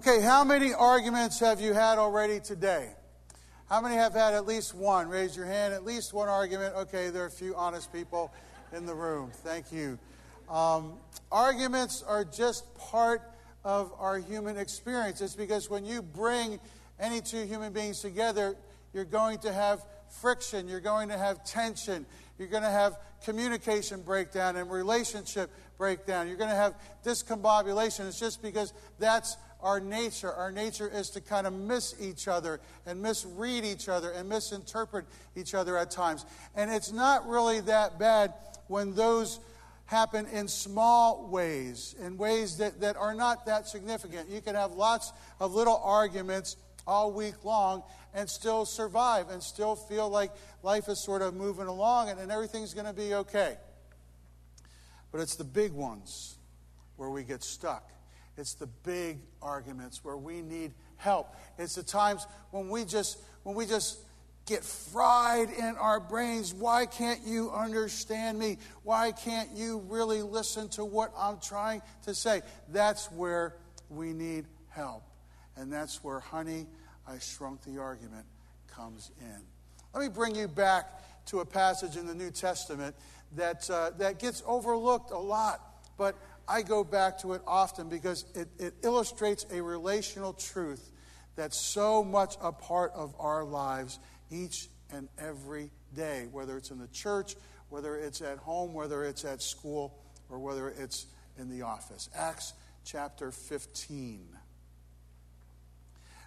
Okay, how many arguments have you had already today? How many have had at least one? Raise your hand. At least one argument. Okay, there are a few honest people in the room. Thank you. Um, arguments are just part of our human experience. It's because when you bring any two human beings together, you're going to have friction, you're going to have tension, you're going to have communication breakdown and relationship breakdown, you're going to have discombobulation. It's just because that's our nature. Our nature is to kind of miss each other and misread each other and misinterpret each other at times. And it's not really that bad when those happen in small ways, in ways that, that are not that significant. You can have lots of little arguments all week long and still survive and still feel like life is sort of moving along and, and everything's going to be okay. But it's the big ones where we get stuck. It's the big arguments where we need help. It's the times when we just when we just get fried in our brains. Why can't you understand me? Why can't you really listen to what I'm trying to say? That's where we need help. And that's where honey, I shrunk the argument comes in. Let me bring you back to a passage in the New Testament that, uh, that gets overlooked a lot, but I go back to it often because it, it illustrates a relational truth that's so much a part of our lives each and every day, whether it's in the church, whether it's at home, whether it's at school, or whether it's in the office. Acts chapter 15.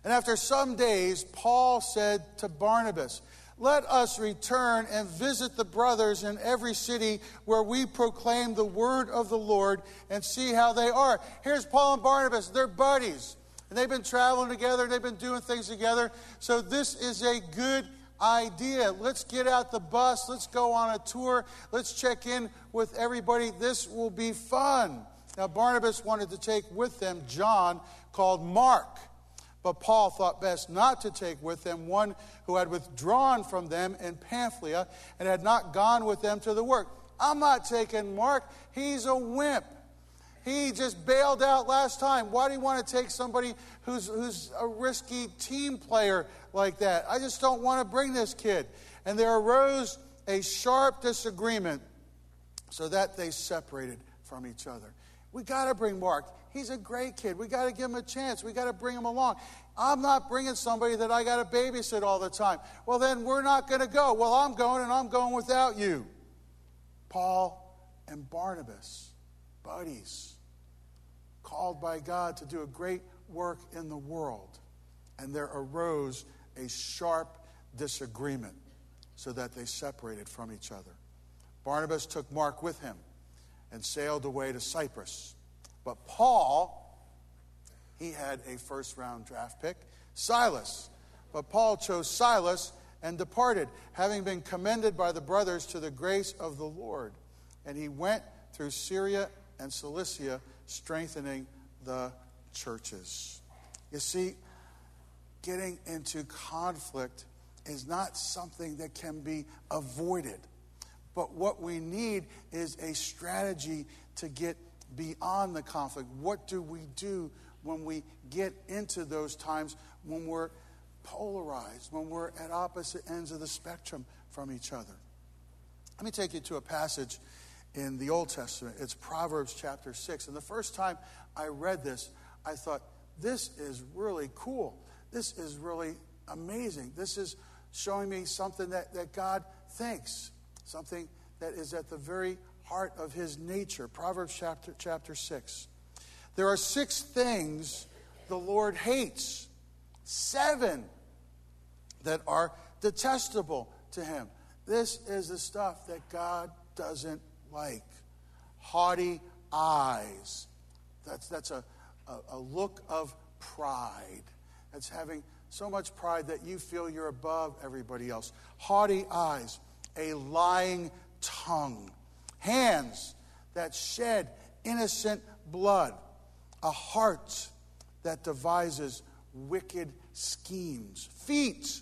And after some days, Paul said to Barnabas, let us return and visit the brothers in every city where we proclaim the word of the Lord and see how they are. Here's Paul and Barnabas, they're buddies. And they've been traveling together, and they've been doing things together. So this is a good idea. Let's get out the bus, let's go on a tour, let's check in with everybody. This will be fun. Now, Barnabas wanted to take with them John called Mark. But Paul thought best not to take with them one who had withdrawn from them in Pamphylia and had not gone with them to the work. I'm not taking Mark. He's a wimp. He just bailed out last time. Why do you want to take somebody who's, who's a risky team player like that? I just don't want to bring this kid. And there arose a sharp disagreement so that they separated from each other. We got to bring Mark. He's a great kid. We got to give him a chance. We got to bring him along. I'm not bringing somebody that I got to babysit all the time. Well, then we're not going to go. Well, I'm going and I'm going without you. Paul and Barnabas, buddies, called by God to do a great work in the world. And there arose a sharp disagreement so that they separated from each other. Barnabas took Mark with him and sailed away to Cyprus. But Paul, he had a first round draft pick, Silas. But Paul chose Silas and departed, having been commended by the brothers to the grace of the Lord. And he went through Syria and Cilicia, strengthening the churches. You see, getting into conflict is not something that can be avoided. But what we need is a strategy to get beyond the conflict. What do we do when we get into those times when we're polarized, when we're at opposite ends of the spectrum from each other? Let me take you to a passage in the Old Testament. It's Proverbs chapter 6. And the first time I read this, I thought, this is really cool. This is really amazing. This is showing me something that, that God thinks, something that is at the very heart of his nature. Proverbs chapter, chapter 6. There are six things the Lord hates, seven that are detestable to him. This is the stuff that God doesn't like. Haughty eyes. That's, that's a, a, a look of pride. That's having so much pride that you feel you're above everybody else. Haughty eyes. A lying tongue hands that shed innocent blood, a heart that devises wicked schemes, feet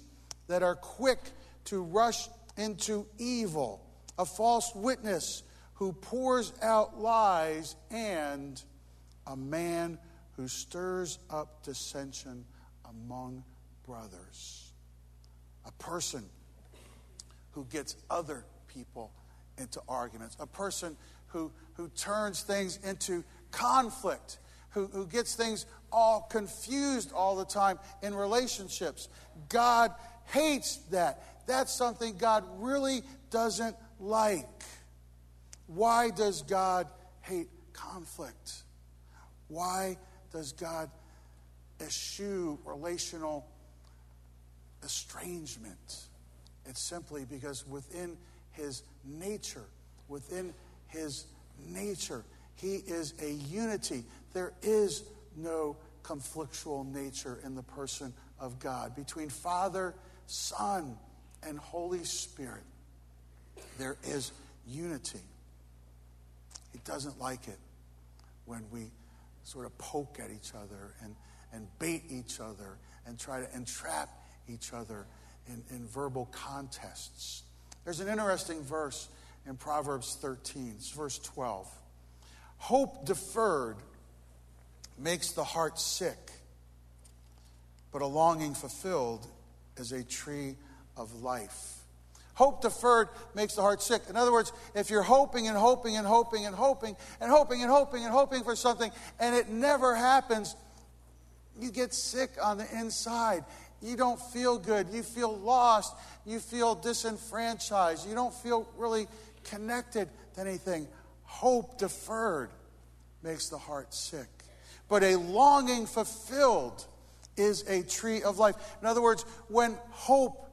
that are quick to rush into evil, a false witness who pours out lies, and a man who stirs up dissension among brothers. A person who gets other people into arguments. A person who, who turns things into conflict, who, who gets things all confused all the time in relationships. God hates that. That's something God really doesn't like. Why does God hate conflict? Why does God eschew relational estrangement? It's simply because within his nature, within his nature, he is a unity. There is no conflictual nature in the person of God. Between Father, Son, and Holy Spirit, there is unity. He doesn't like it when we sort of poke at each other and, and bait each other and try to entrap each other in, in verbal contests. There's an interesting verse in Proverbs 13, it's verse 12. Hope deferred makes the heart sick, but a longing fulfilled is a tree of life. Hope deferred makes the heart sick. In other words, if you're hoping and hoping and hoping and hoping and hoping and hoping and hoping for something and it never happens, you get sick on the inside. You don't feel good. You feel lost. You feel disenfranchised. You don't feel really connected to anything. Hope deferred makes the heart sick. But a longing fulfilled is a tree of life. In other words, when hope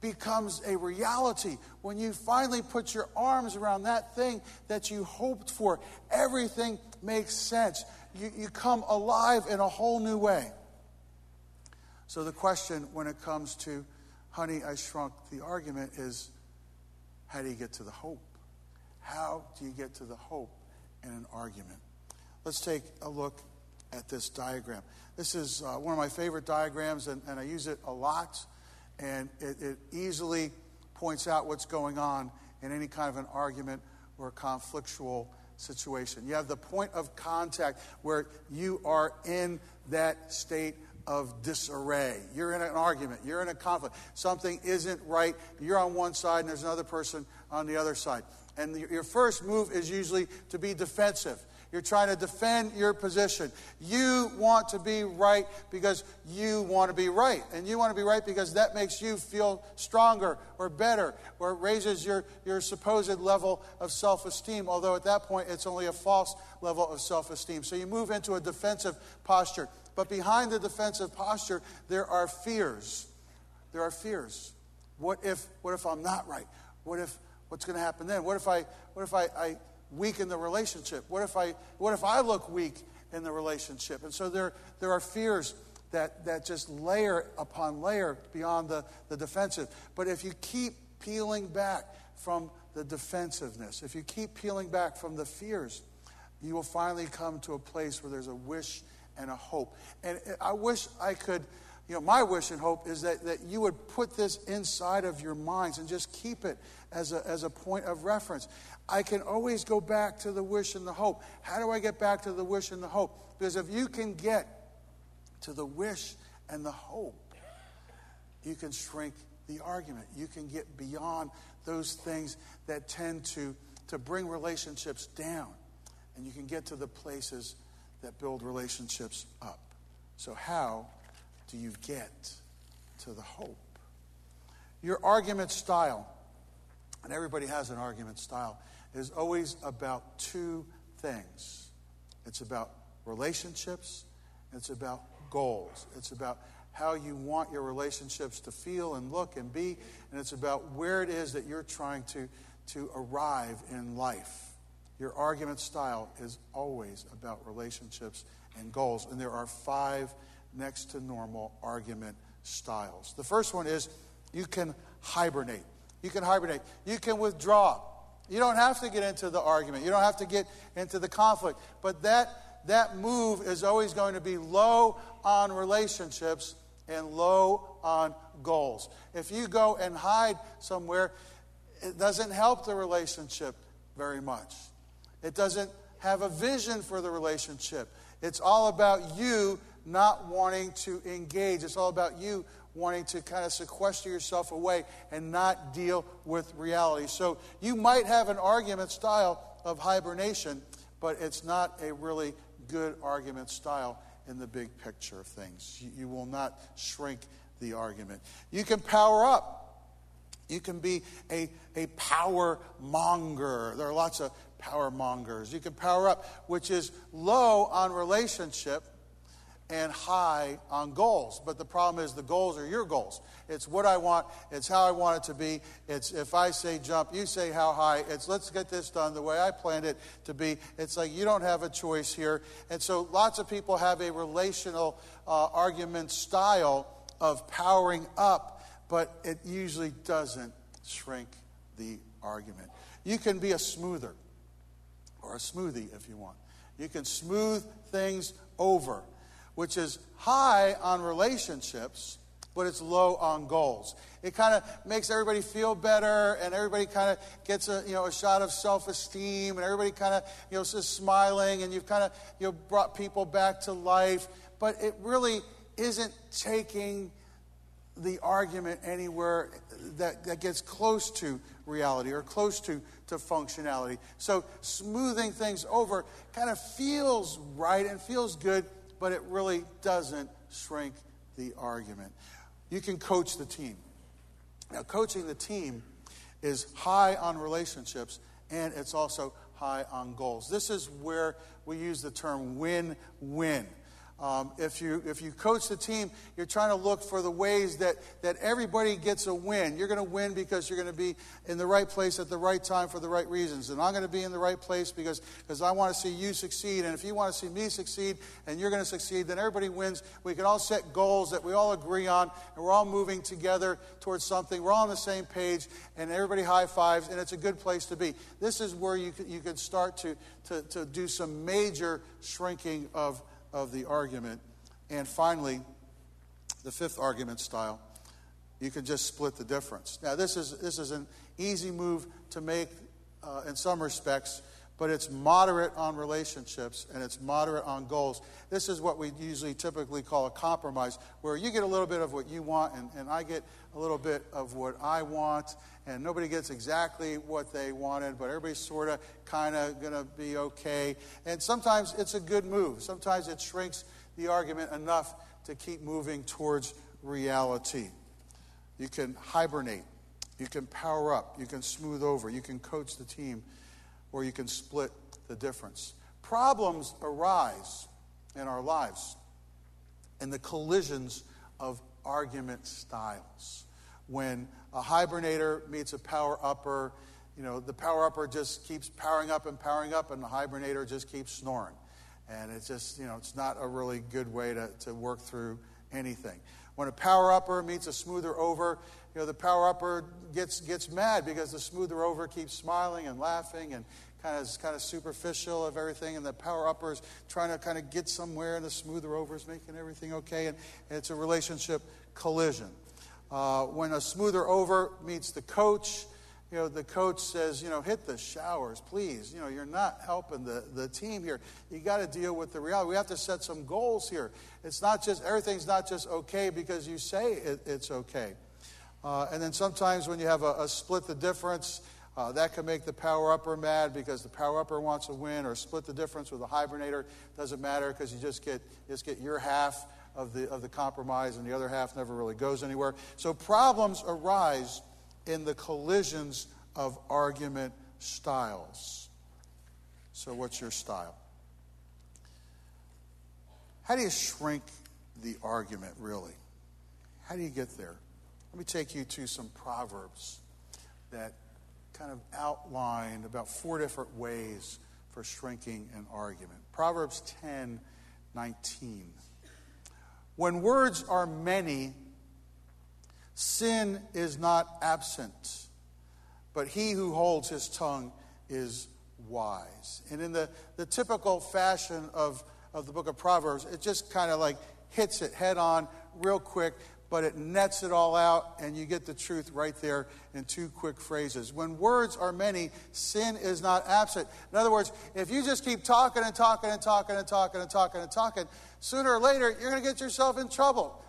becomes a reality, when you finally put your arms around that thing that you hoped for, everything makes sense. You, you come alive in a whole new way. So, the question when it comes to Honey, I Shrunk the argument is how do you get to the hope? How do you get to the hope in an argument? Let's take a look at this diagram. This is uh, one of my favorite diagrams, and, and I use it a lot, and it, it easily points out what's going on in any kind of an argument or a conflictual situation. You have the point of contact where you are in that state of disarray. You're in an argument, you're in a conflict. Something isn't right. You're on one side and there's another person on the other side. And your first move is usually to be defensive. You're trying to defend your position. You want to be right because you want to be right. And you want to be right because that makes you feel stronger or better or raises your, your supposed level of self esteem, although at that point it's only a false level of self esteem. So you move into a defensive posture. But behind the defensive posture, there are fears. There are fears. What if, what if I'm not right? What if, what's going to happen then? What if I, what if I, I weaken the relationship? What if I, what if I look weak in the relationship? And so there, there are fears that, that just layer upon layer beyond the, the defensive. But if you keep peeling back from the defensiveness, if you keep peeling back from the fears, you will finally come to a place where there's a wish and a hope. And I wish I could, you know, my wish and hope is that, that you would put this inside of your minds and just keep it as a, as a point of reference. I can always go back to the wish and the hope. How do I get back to the wish and the hope? Because if you can get to the wish and the hope, you can shrink the argument. You can get beyond those things that tend to, to bring relationships down. And you can get to the places that build relationships up. So, how do you get to the hope? Your argument style, and everybody has an argument style, is always about two things it's about relationships, it's about goals. It's about how you want your relationships to feel and look and be, and it's about where it is that you're trying to, to arrive in life. Your argument style is always about relationships and goals. And there are five next to normal argument styles. The first one is you can hibernate. You can hibernate. You can withdraw. You don't have to get into the argument. You don't have to get into the conflict. But that, that move is always going to be low on relationships and low on goals. If you go and hide somewhere, it doesn't help the relationship very much. It doesn't have a vision for the relationship. It's all about you not wanting to engage. It's all about you wanting to kind of sequester yourself away and not deal with reality. So you might have an argument style of hibernation, but it's not a really good argument style in the big picture of things. You, will not shrink the argument. You can power up. You can be a, a power monger. There are lots of power mongers. You can power up, which is low on relationship and high on goals. But the problem is the goals are your goals. It's what I want, it's how I want it to be. It's if I say jump, you say how high. It's let's get this done the way I planned it to be. It's like you don't have a choice here. And so lots of people have a relational uh, argument style of powering up, but it usually doesn't shrink the argument. You can be a smoother or a smoothie if you want. You can smooth things over which is high on relationships, but it's low on goals. It kind of makes everybody feel better, and everybody kind of gets a you know a shot of self-esteem, and everybody kind of you know is smiling, and you've kind of you know brought people back to life. But it really isn't taking the argument anywhere that, that gets close to reality or close to, to functionality. So smoothing things over kind of feels right and feels good but it really doesn't shrink the argument. You can coach the team. Now, coaching the team is high on relationships and it's also high on goals. This is where we use the term win win. Um, if, you, if you coach the team, you're trying to look for the ways that, that everybody gets a win. You're going to win because you're going to be in the right place at the right time for the right reasons. And I'm going to be in the right place because, because I want to see you succeed. And if you want to see me succeed and you're going to succeed, then everybody wins. We can all set goals that we all agree on, and we're all moving together towards something. We're all on the same page, and everybody high fives, and it's a good place to be. This is where you, you can start to, to, to do some major shrinking of of the argument. And finally, the fifth argument style, you can just split the difference. Now, this is, this is an easy move to make uh, in some respects but it's moderate on relationships and it's moderate on goals. This is what we usually typically call a compromise, where you get a little bit of what you want and, and I get a little bit of what I want, and nobody gets exactly what they wanted, but everybody's sort of kind of going to be okay. And sometimes it's a good move, sometimes it shrinks the argument enough to keep moving towards reality. You can hibernate, you can power up, you can smooth over, you can coach the team or you can split the difference. Problems arise in our lives in the collisions of argument styles. When a hibernator meets a power upper, you know, the power upper just keeps powering up and powering up, and the hibernator just keeps snoring. And it's just, you know, it's not a really good way to, to work through anything. When a power upper meets a smoother over, you know, the power upper gets, gets mad because the smoother over keeps smiling and laughing and kind of, kind of superficial of everything. And the power upper is trying to kind of get somewhere, and the smoother over is making everything okay. And, and it's a relationship collision. Uh, when a smoother over meets the coach, you know, the coach says, you know, hit the showers, please. You know, you're not helping the, the team here. You got to deal with the reality. We have to set some goals here. It's not just, everything's not just okay because you say it, it's okay. Uh, and then sometimes when you have a, a split the difference, uh, that can make the power upper mad because the power upper wants to win, or split the difference with the hibernator. Doesn't matter because you just get, just get your half of the, of the compromise and the other half never really goes anywhere. So problems arise in the collisions of argument styles. So, what's your style? How do you shrink the argument, really? How do you get there? Let me take you to some proverbs that kind of outline about four different ways for shrinking an argument. Proverbs 10 19. When words are many, sin is not absent, but he who holds his tongue is wise. And in the, the typical fashion of, of the book of Proverbs, it just kind of like hits it head on real quick. But it nets it all out, and you get the truth right there in two quick phrases. When words are many, sin is not absent. In other words, if you just keep talking and talking and talking and talking and talking and talking, sooner or later, you're going to get yourself in trouble.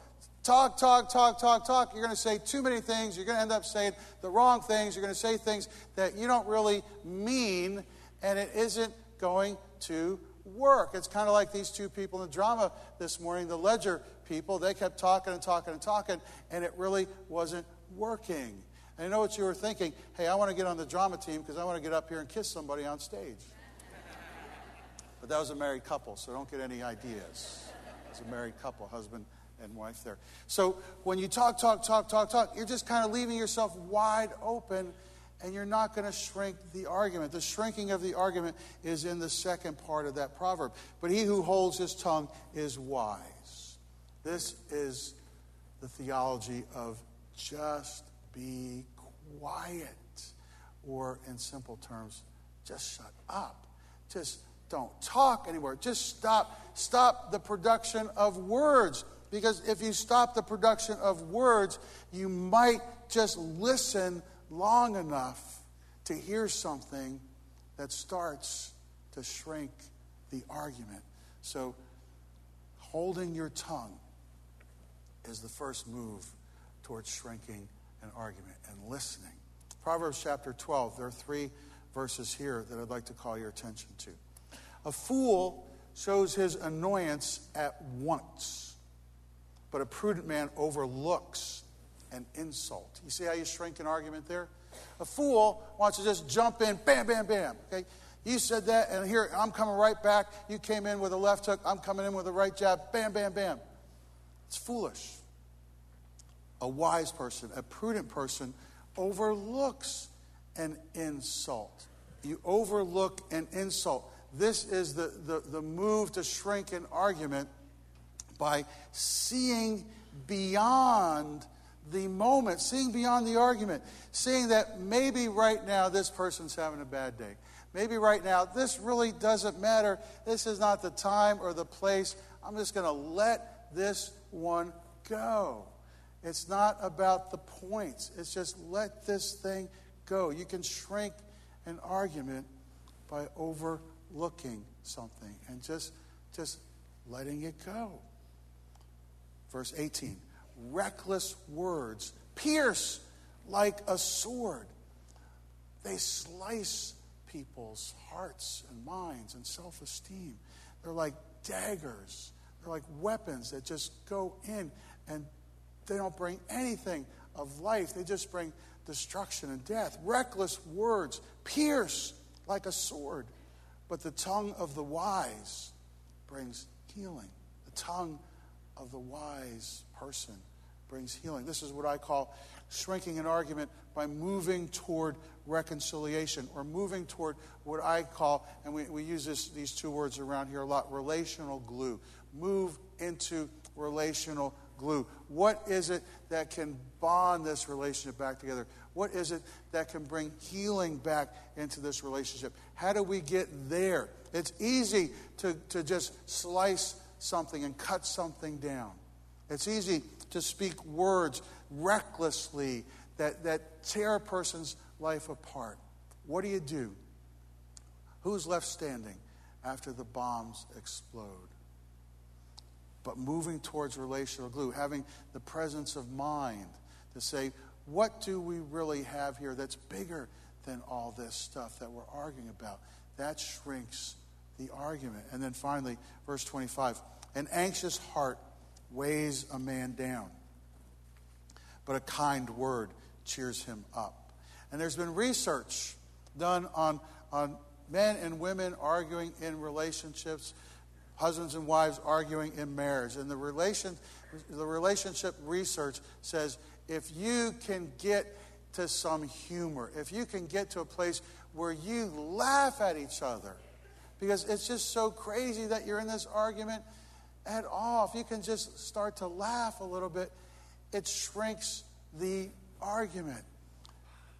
Talk, talk, talk, talk, talk. You're going to say too many things. You're going to end up saying the wrong things. You're going to say things that you don't really mean, and it isn't going to work. It's kind of like these two people in the drama this morning, the ledger people. They kept talking and talking and talking, and it really wasn't working. And I know what you were thinking. Hey, I want to get on the drama team because I want to get up here and kiss somebody on stage. But that was a married couple, so don't get any ideas. It's a married couple, husband and wife there. So when you talk, talk, talk, talk, talk, you're just kind of leaving yourself wide open and you're not going to shrink the argument. The shrinking of the argument is in the second part of that proverb. But he who holds his tongue is wise. This is the theology of just be quiet. Or, in simple terms, just shut up. Just don't talk anymore. Just stop. Stop the production of words. Because if you stop the production of words, you might just listen long enough to hear something that starts to shrink the argument. So, holding your tongue is the first move towards shrinking an argument and listening. Proverbs chapter 12, there are three verses here that I'd like to call your attention to. A fool shows his annoyance at once, but a prudent man overlooks an insult. You see how you shrink an argument there? A fool wants to just jump in, bam, bam, bam. Okay? You said that, and here I'm coming right back. You came in with a left hook, I'm coming in with a right jab, bam, bam, bam. It's foolish. A wise person, a prudent person, overlooks an insult. You overlook an insult. This is the, the, the move to shrink an argument by seeing beyond the moment, seeing beyond the argument, seeing that maybe right now this person's having a bad day. Maybe right now this really doesn't matter. This is not the time or the place. I'm just going to let this one go. It's not about the points, it's just let this thing go. You can shrink an argument by overlooking something and just, just letting it go. Verse 18 reckless words pierce like a sword. They slice people's hearts and minds and self esteem. They're like daggers, they're like weapons that just go in and they don't bring anything of life, they just bring destruction and death. Reckless words pierce like a sword, but the tongue of the wise brings healing. The tongue of the wise person brings healing. This is what I call shrinking an argument by moving toward reconciliation or moving toward what I call, and we, we use this, these two words around here a lot relational glue. Move into relational glue. What is it that can bond this relationship back together? What is it that can bring healing back into this relationship? How do we get there? It's easy to, to just slice something and cut something down. It's easy to speak words recklessly that, that tear a person's life apart. What do you do? Who's left standing after the bombs explode? But moving towards relational glue, having the presence of mind to say, what do we really have here that's bigger than all this stuff that we're arguing about? That shrinks the argument. And then finally, verse 25 an anxious heart weighs a man down, but a kind word cheers him up. And there's been research done on, on men and women arguing in relationships, husbands and wives arguing in marriage. And the, relation, the relationship research says if you can get to some humor, if you can get to a place where you laugh at each other, because it's just so crazy that you're in this argument at all, if you can just start to laugh a little bit, it shrinks the argument.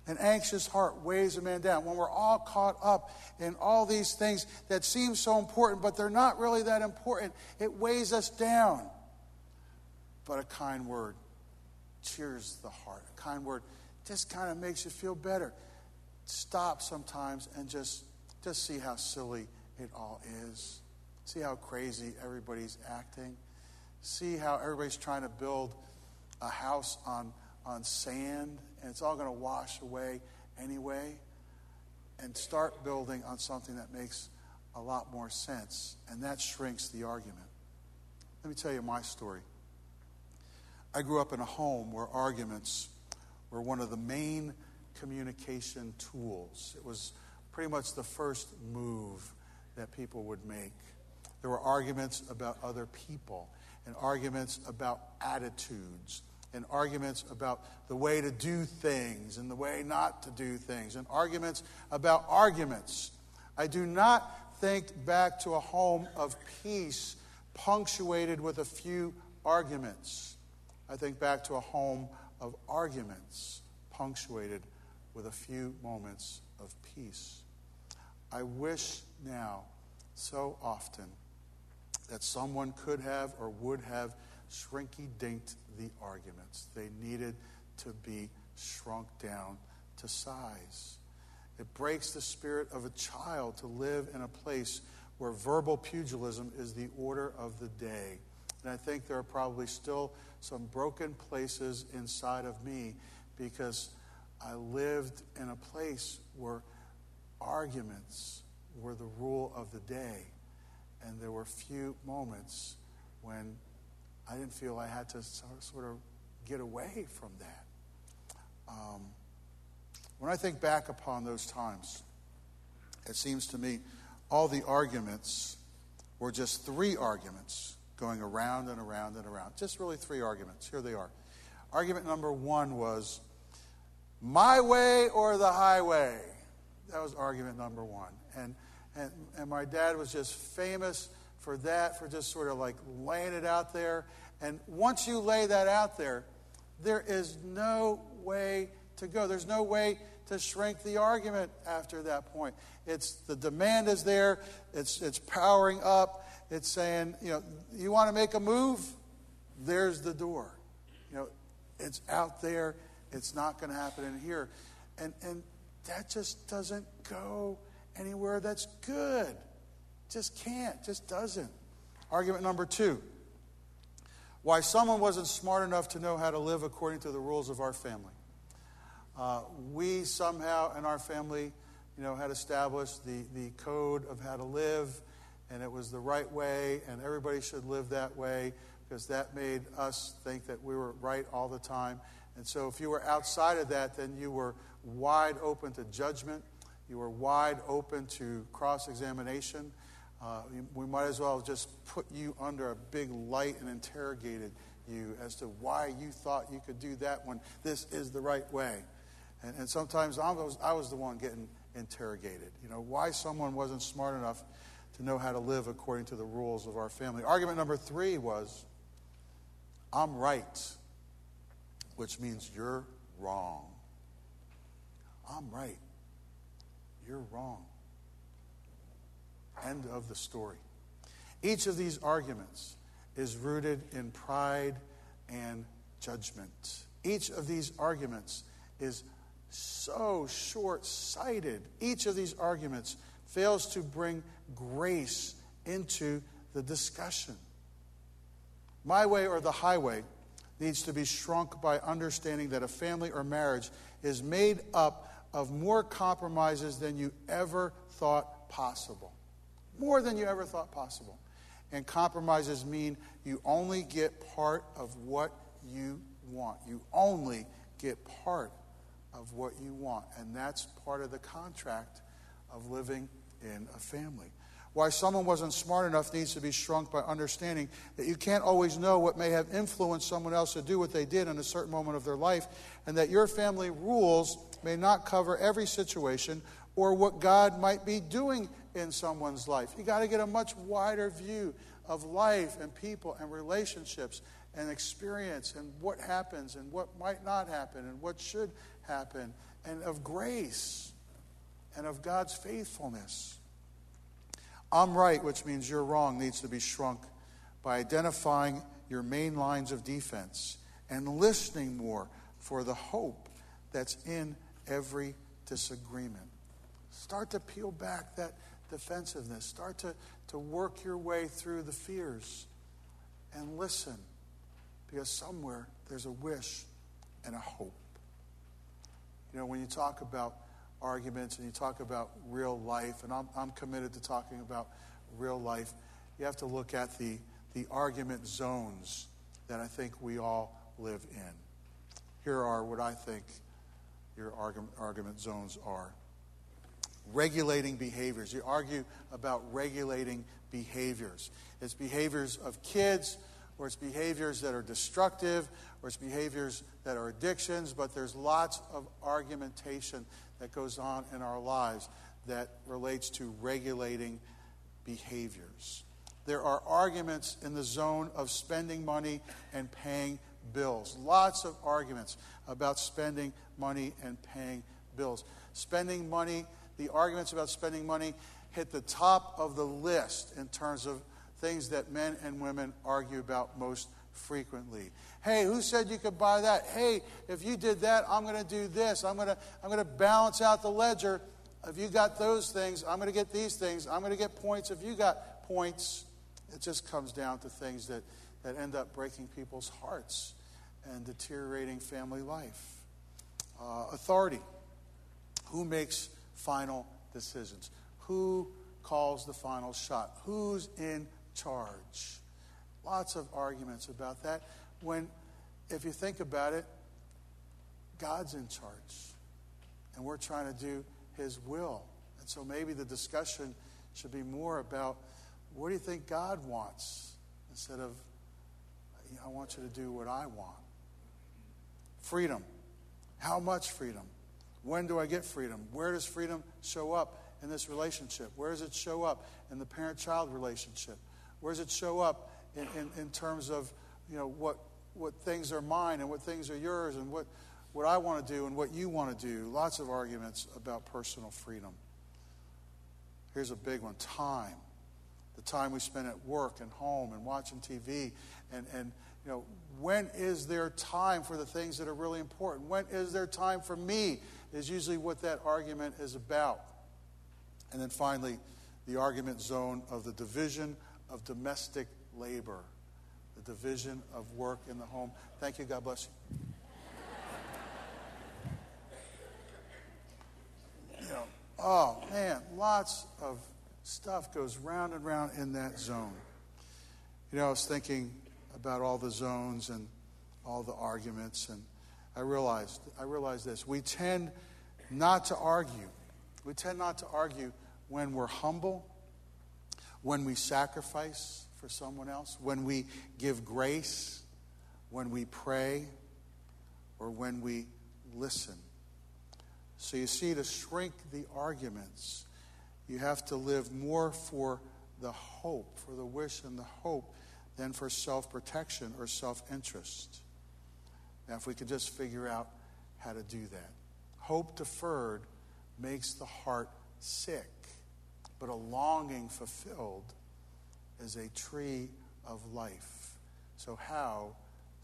An anxious heart weighs a man down. When we're all caught up in all these things that seem so important, but they're not really that important, it weighs us down. But a kind word cheers the heart. A kind word just kind of makes you feel better. Stop sometimes and just, just see how silly it all is. See how crazy everybody's acting. See how everybody's trying to build a house on, on sand and it's all going to wash away anyway. And start building on something that makes a lot more sense. And that shrinks the argument. Let me tell you my story. I grew up in a home where arguments were one of the main communication tools. It was pretty much the first move that people would make. There were arguments about other people, and arguments about attitudes, and arguments about the way to do things and the way not to do things, and arguments about arguments. I do not think back to a home of peace punctuated with a few arguments. I think back to a home of arguments punctuated with a few moments of peace. I wish now so often that someone could have or would have shrinky dinked the arguments. They needed to be shrunk down to size. It breaks the spirit of a child to live in a place where verbal pugilism is the order of the day. And I think there are probably still some broken places inside of me because I lived in a place where arguments were the rule of the day. And there were few moments when I didn't feel I had to sort of get away from that. Um, when I think back upon those times, it seems to me all the arguments were just three arguments going around and around and around. Just really three arguments. Here they are. Argument number one was my way or the highway. That was argument number one. And, and, and my dad was just famous for that, for just sort of like laying it out there. And once you lay that out there, there is no way to go. There's no way to shrink the argument after that point. It's the demand is there, it's, it's powering up, it's saying, you know, you want to make a move? There's the door. You know, it's out there. It's not going to happen in here. And, and that just doesn't go anywhere that's good. Just can't. Just doesn't. Argument number two why someone wasn't smart enough to know how to live according to the rules of our family. Uh, we somehow in our family, you know, had established the, the code of how to live and it was the right way, and everybody should live that way because that made us think that we were right all the time. And so, if you were outside of that, then you were wide open to judgment, you were wide open to cross examination. Uh, we might as well just put you under a big light and interrogated you as to why you thought you could do that when this is the right way. And, and sometimes I was, I was the one getting interrogated. You know, why someone wasn't smart enough to know how to live according to the rules of our family. Argument number three was I'm right, which means you're wrong. I'm right. You're wrong. End of the story. Each of these arguments is rooted in pride and judgment. Each of these arguments is so short sighted. Each of these arguments fails to bring grace into the discussion. My way or the highway needs to be shrunk by understanding that a family or marriage is made up of more compromises than you ever thought possible. More than you ever thought possible. And compromises mean you only get part of what you want. You only get part of what you want. And that's part of the contract of living in a family. Why someone wasn't smart enough needs to be shrunk by understanding that you can't always know what may have influenced someone else to do what they did in a certain moment of their life, and that your family rules may not cover every situation or what God might be doing in someone's life. You got to get a much wider view of life and people and relationships and experience and what happens and what might not happen and what should happen and of grace and of God's faithfulness. I'm right, which means you're wrong, needs to be shrunk by identifying your main lines of defense and listening more for the hope that's in every disagreement. Start to peel back that defensiveness. Start to, to work your way through the fears and listen because somewhere there's a wish and a hope. You know, when you talk about arguments and you talk about real life, and I'm, I'm committed to talking about real life, you have to look at the, the argument zones that I think we all live in. Here are what I think your argument, argument zones are regulating behaviors. You argue about regulating behaviors. It's behaviors of kids, or it's behaviors that are destructive, or it's behaviors that are addictions, but there's lots of argumentation that goes on in our lives that relates to regulating behaviors. There are arguments in the zone of spending money and paying bills. Lots of arguments about spending money and paying bills. Spending money, the arguments about spending money hit the top of the list in terms of things that men and women argue about most frequently. Hey, who said you could buy that? Hey, if you did that, I'm going to do this. I'm going to I'm going to balance out the ledger. If you got those things, I'm going to get these things. I'm going to get points if you got points. It just comes down to things that, that end up breaking people's hearts and deteriorating family life. Uh, authority. Who makes final decisions? Who calls the final shot? Who's in charge? Lots of arguments about that. When, if you think about it, God's in charge. And we're trying to do His will. And so maybe the discussion should be more about what do you think God wants instead of, I want you to do what I want. Freedom. How much freedom? When do I get freedom? Where does freedom show up in this relationship? Where does it show up in the parent child relationship? Where does it show up in, in, in, terms of you know, what, what things are mine and what things are yours and what, what I want to do and what you want to do? Lots of arguments about personal freedom. Here's a big one time. The time we spend at work and home and watching TV and, and you know, when is there time for the things that are really important? When is there time for me? Is usually what that argument is about. And then finally, the argument zone of the division of domestic labor, the division of work in the home. Thank you. God bless you. you know, oh, man, lots of stuff goes round and round in that zone. You know, I was thinking about all the zones and all the arguments, and I realized I realized this. We tend not to argue. We tend not to argue when we're humble, when we sacrifice for someone else, when we give grace, when we pray, or when we listen. So you see, to shrink the arguments, you have to live more for the hope, for the wish and the hope than for self protection or self interest. Now, if we could just figure out how to do that. Hope deferred makes the heart sick, but a longing fulfilled is a tree of life. So, how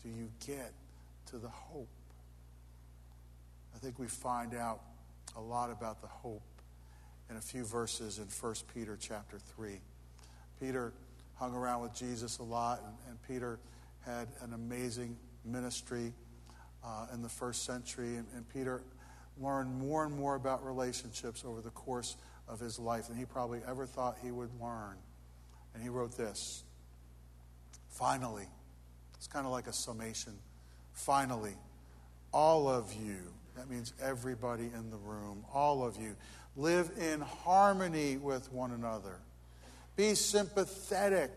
do you get to the hope? I think we find out a lot about the hope in a few verses in 1 Peter chapter 3. Peter hung around with Jesus a lot, and, and Peter had an amazing ministry uh, in the first century. And, and Peter learned more and more about relationships over the course of his life than he probably ever thought he would learn. And he wrote this Finally, it's kind of like a summation. Finally, all of you, that means everybody in the room, all of you, live in harmony with one another be sympathetic.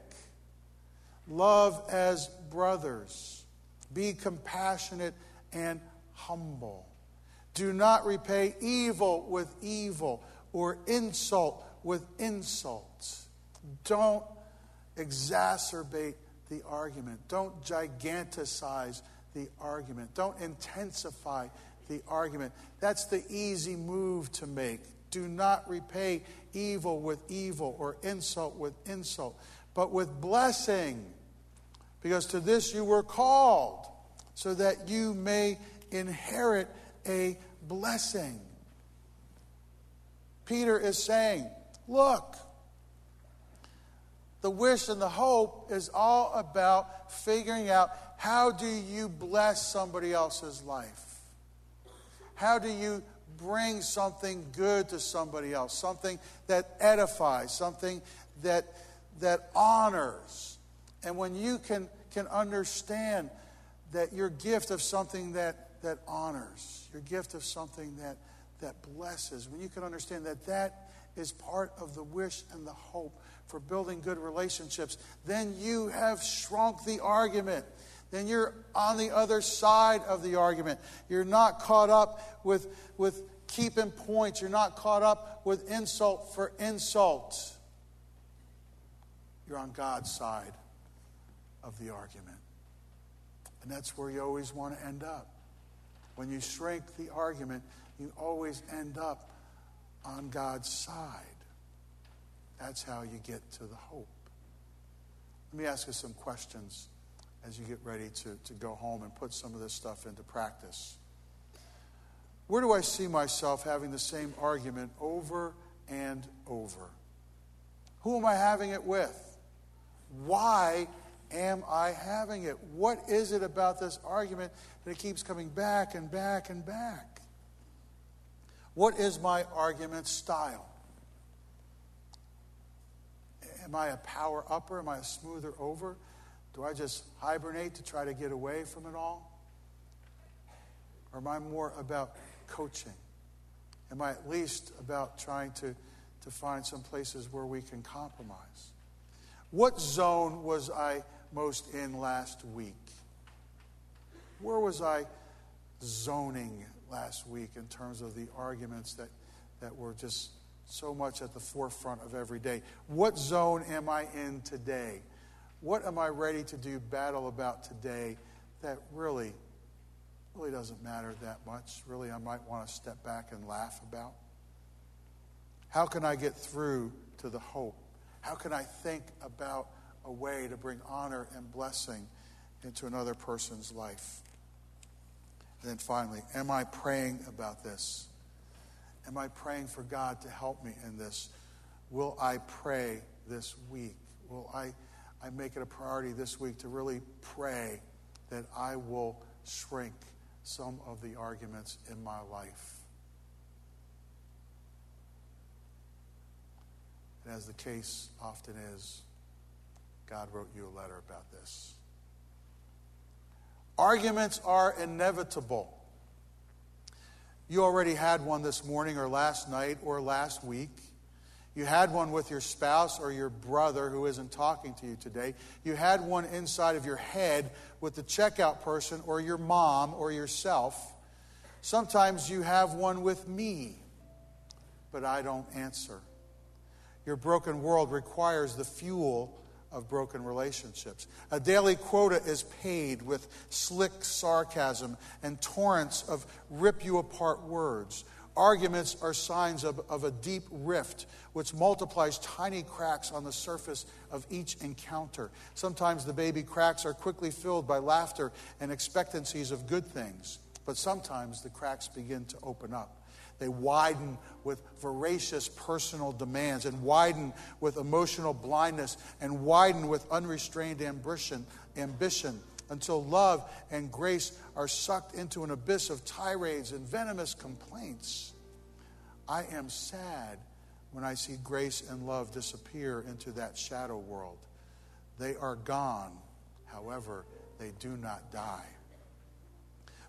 Love as brothers. Be compassionate and humble. Do not repay evil with evil or insult with insult. Don't exacerbate the argument. Don't giganticize the argument. Don't intensify the argument. That's the easy move to make. Do not repay evil with evil or insult with insult, but with blessing. Because to this you were called, so that you may inherit a blessing. Peter is saying, Look, the wish and the hope is all about figuring out how do you bless somebody else's life? How do you bring something good to somebody else? Something that edifies, something that, that honors. And when you can, can understand that your gift of something that, that honors, your gift of something that, that blesses, when you can understand that that is part of the wish and the hope for building good relationships, then you have shrunk the argument. Then you're on the other side of the argument. You're not caught up with, with keeping points. You're not caught up with insult for insult. You're on God's side of the argument. And that's where you always want to end up. When you shrink the argument, you always end up on God's side. That's how you get to the hope. Let me ask you some questions as you get ready to, to go home and put some of this stuff into practice. Where do I see myself having the same argument over and over? Who am I having it with? Why am I having it? What is it about this argument that it keeps coming back and back and back? What is my argument style? Am I a power upper? Am I a smoother over? Do I just hibernate to try to get away from it all? Or am I more about coaching? Am I at least about trying to, to find some places where we can compromise? What zone was I most in last week? Where was I zoning last week in terms of the arguments that, that were just so much at the forefront of every day? What zone am I in today? What am I ready to do battle about today that really really doesn't matter that much. Really, I might want to step back and laugh about. How can I get through to the hope? How can I think about a way to bring honor and blessing into another person's life? And then finally, am I praying about this? Am I praying for God to help me in this? Will I pray this week? Will I, I make it a priority this week to really pray that I will shrink some of the arguments in my life. And as the case often is, God wrote you a letter about this. Arguments are inevitable. You already had one this morning or last night or last week. You had one with your spouse or your brother who isn't talking to you today. You had one inside of your head with the checkout person or your mom or yourself. Sometimes you have one with me, but I don't answer. Your broken world requires the fuel of broken relationships. A daily quota is paid with slick sarcasm and torrents of rip you apart words. Arguments are signs of, of a deep rift which multiplies tiny cracks on the surface of each encounter. Sometimes the baby cracks are quickly filled by laughter and expectancies of good things, but sometimes the cracks begin to open up. They widen with voracious personal demands, and widen with emotional blindness, and widen with unrestrained ambition, ambition until love and grace are sucked into an abyss of tirades and venomous complaints. I am sad when I see grace and love disappear into that shadow world. They are gone, however, they do not die.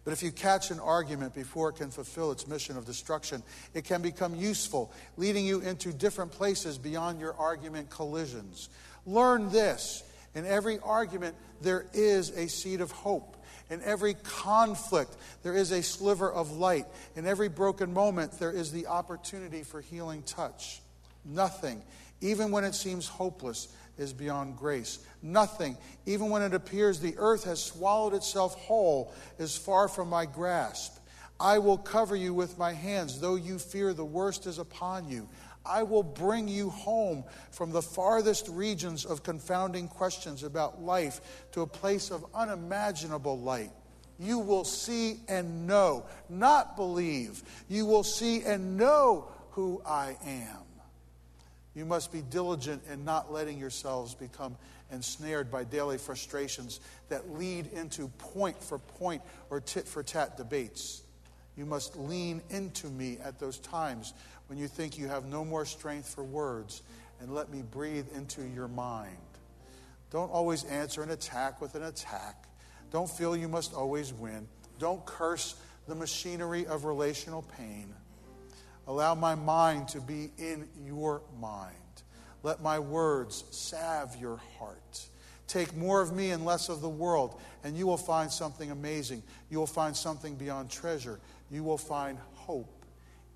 But if you catch an argument before it can fulfill its mission of destruction, it can become useful, leading you into different places beyond your argument collisions. Learn this in every argument, there is a seed of hope. In every conflict, there is a sliver of light. In every broken moment, there is the opportunity for healing touch. Nothing, even when it seems hopeless, is beyond grace. Nothing, even when it appears the earth has swallowed itself whole, is far from my grasp. I will cover you with my hands, though you fear the worst is upon you. I will bring you home from the farthest regions of confounding questions about life to a place of unimaginable light. you will see and know, not believe. You will see and know who I am. You must be diligent in not letting yourselves become ensnared by daily frustrations that lead into point for point or tit for tat debates. You must lean into me at those times when you think you have no more strength for words and let me breathe into your mind. Don't always answer an attack with an attack. Don't feel you must always win. Don't curse the machinery of relational pain. Allow my mind to be in your mind. Let my words salve your heart. Take more of me and less of the world, and you will find something amazing. You will find something beyond treasure. You will find hope,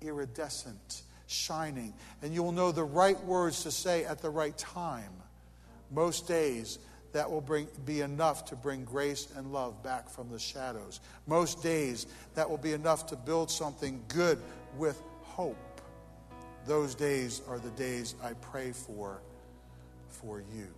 iridescent, shining, and you will know the right words to say at the right time. Most days, that will bring, be enough to bring grace and love back from the shadows. Most days, that will be enough to build something good with hope. Those days are the days I pray for for you.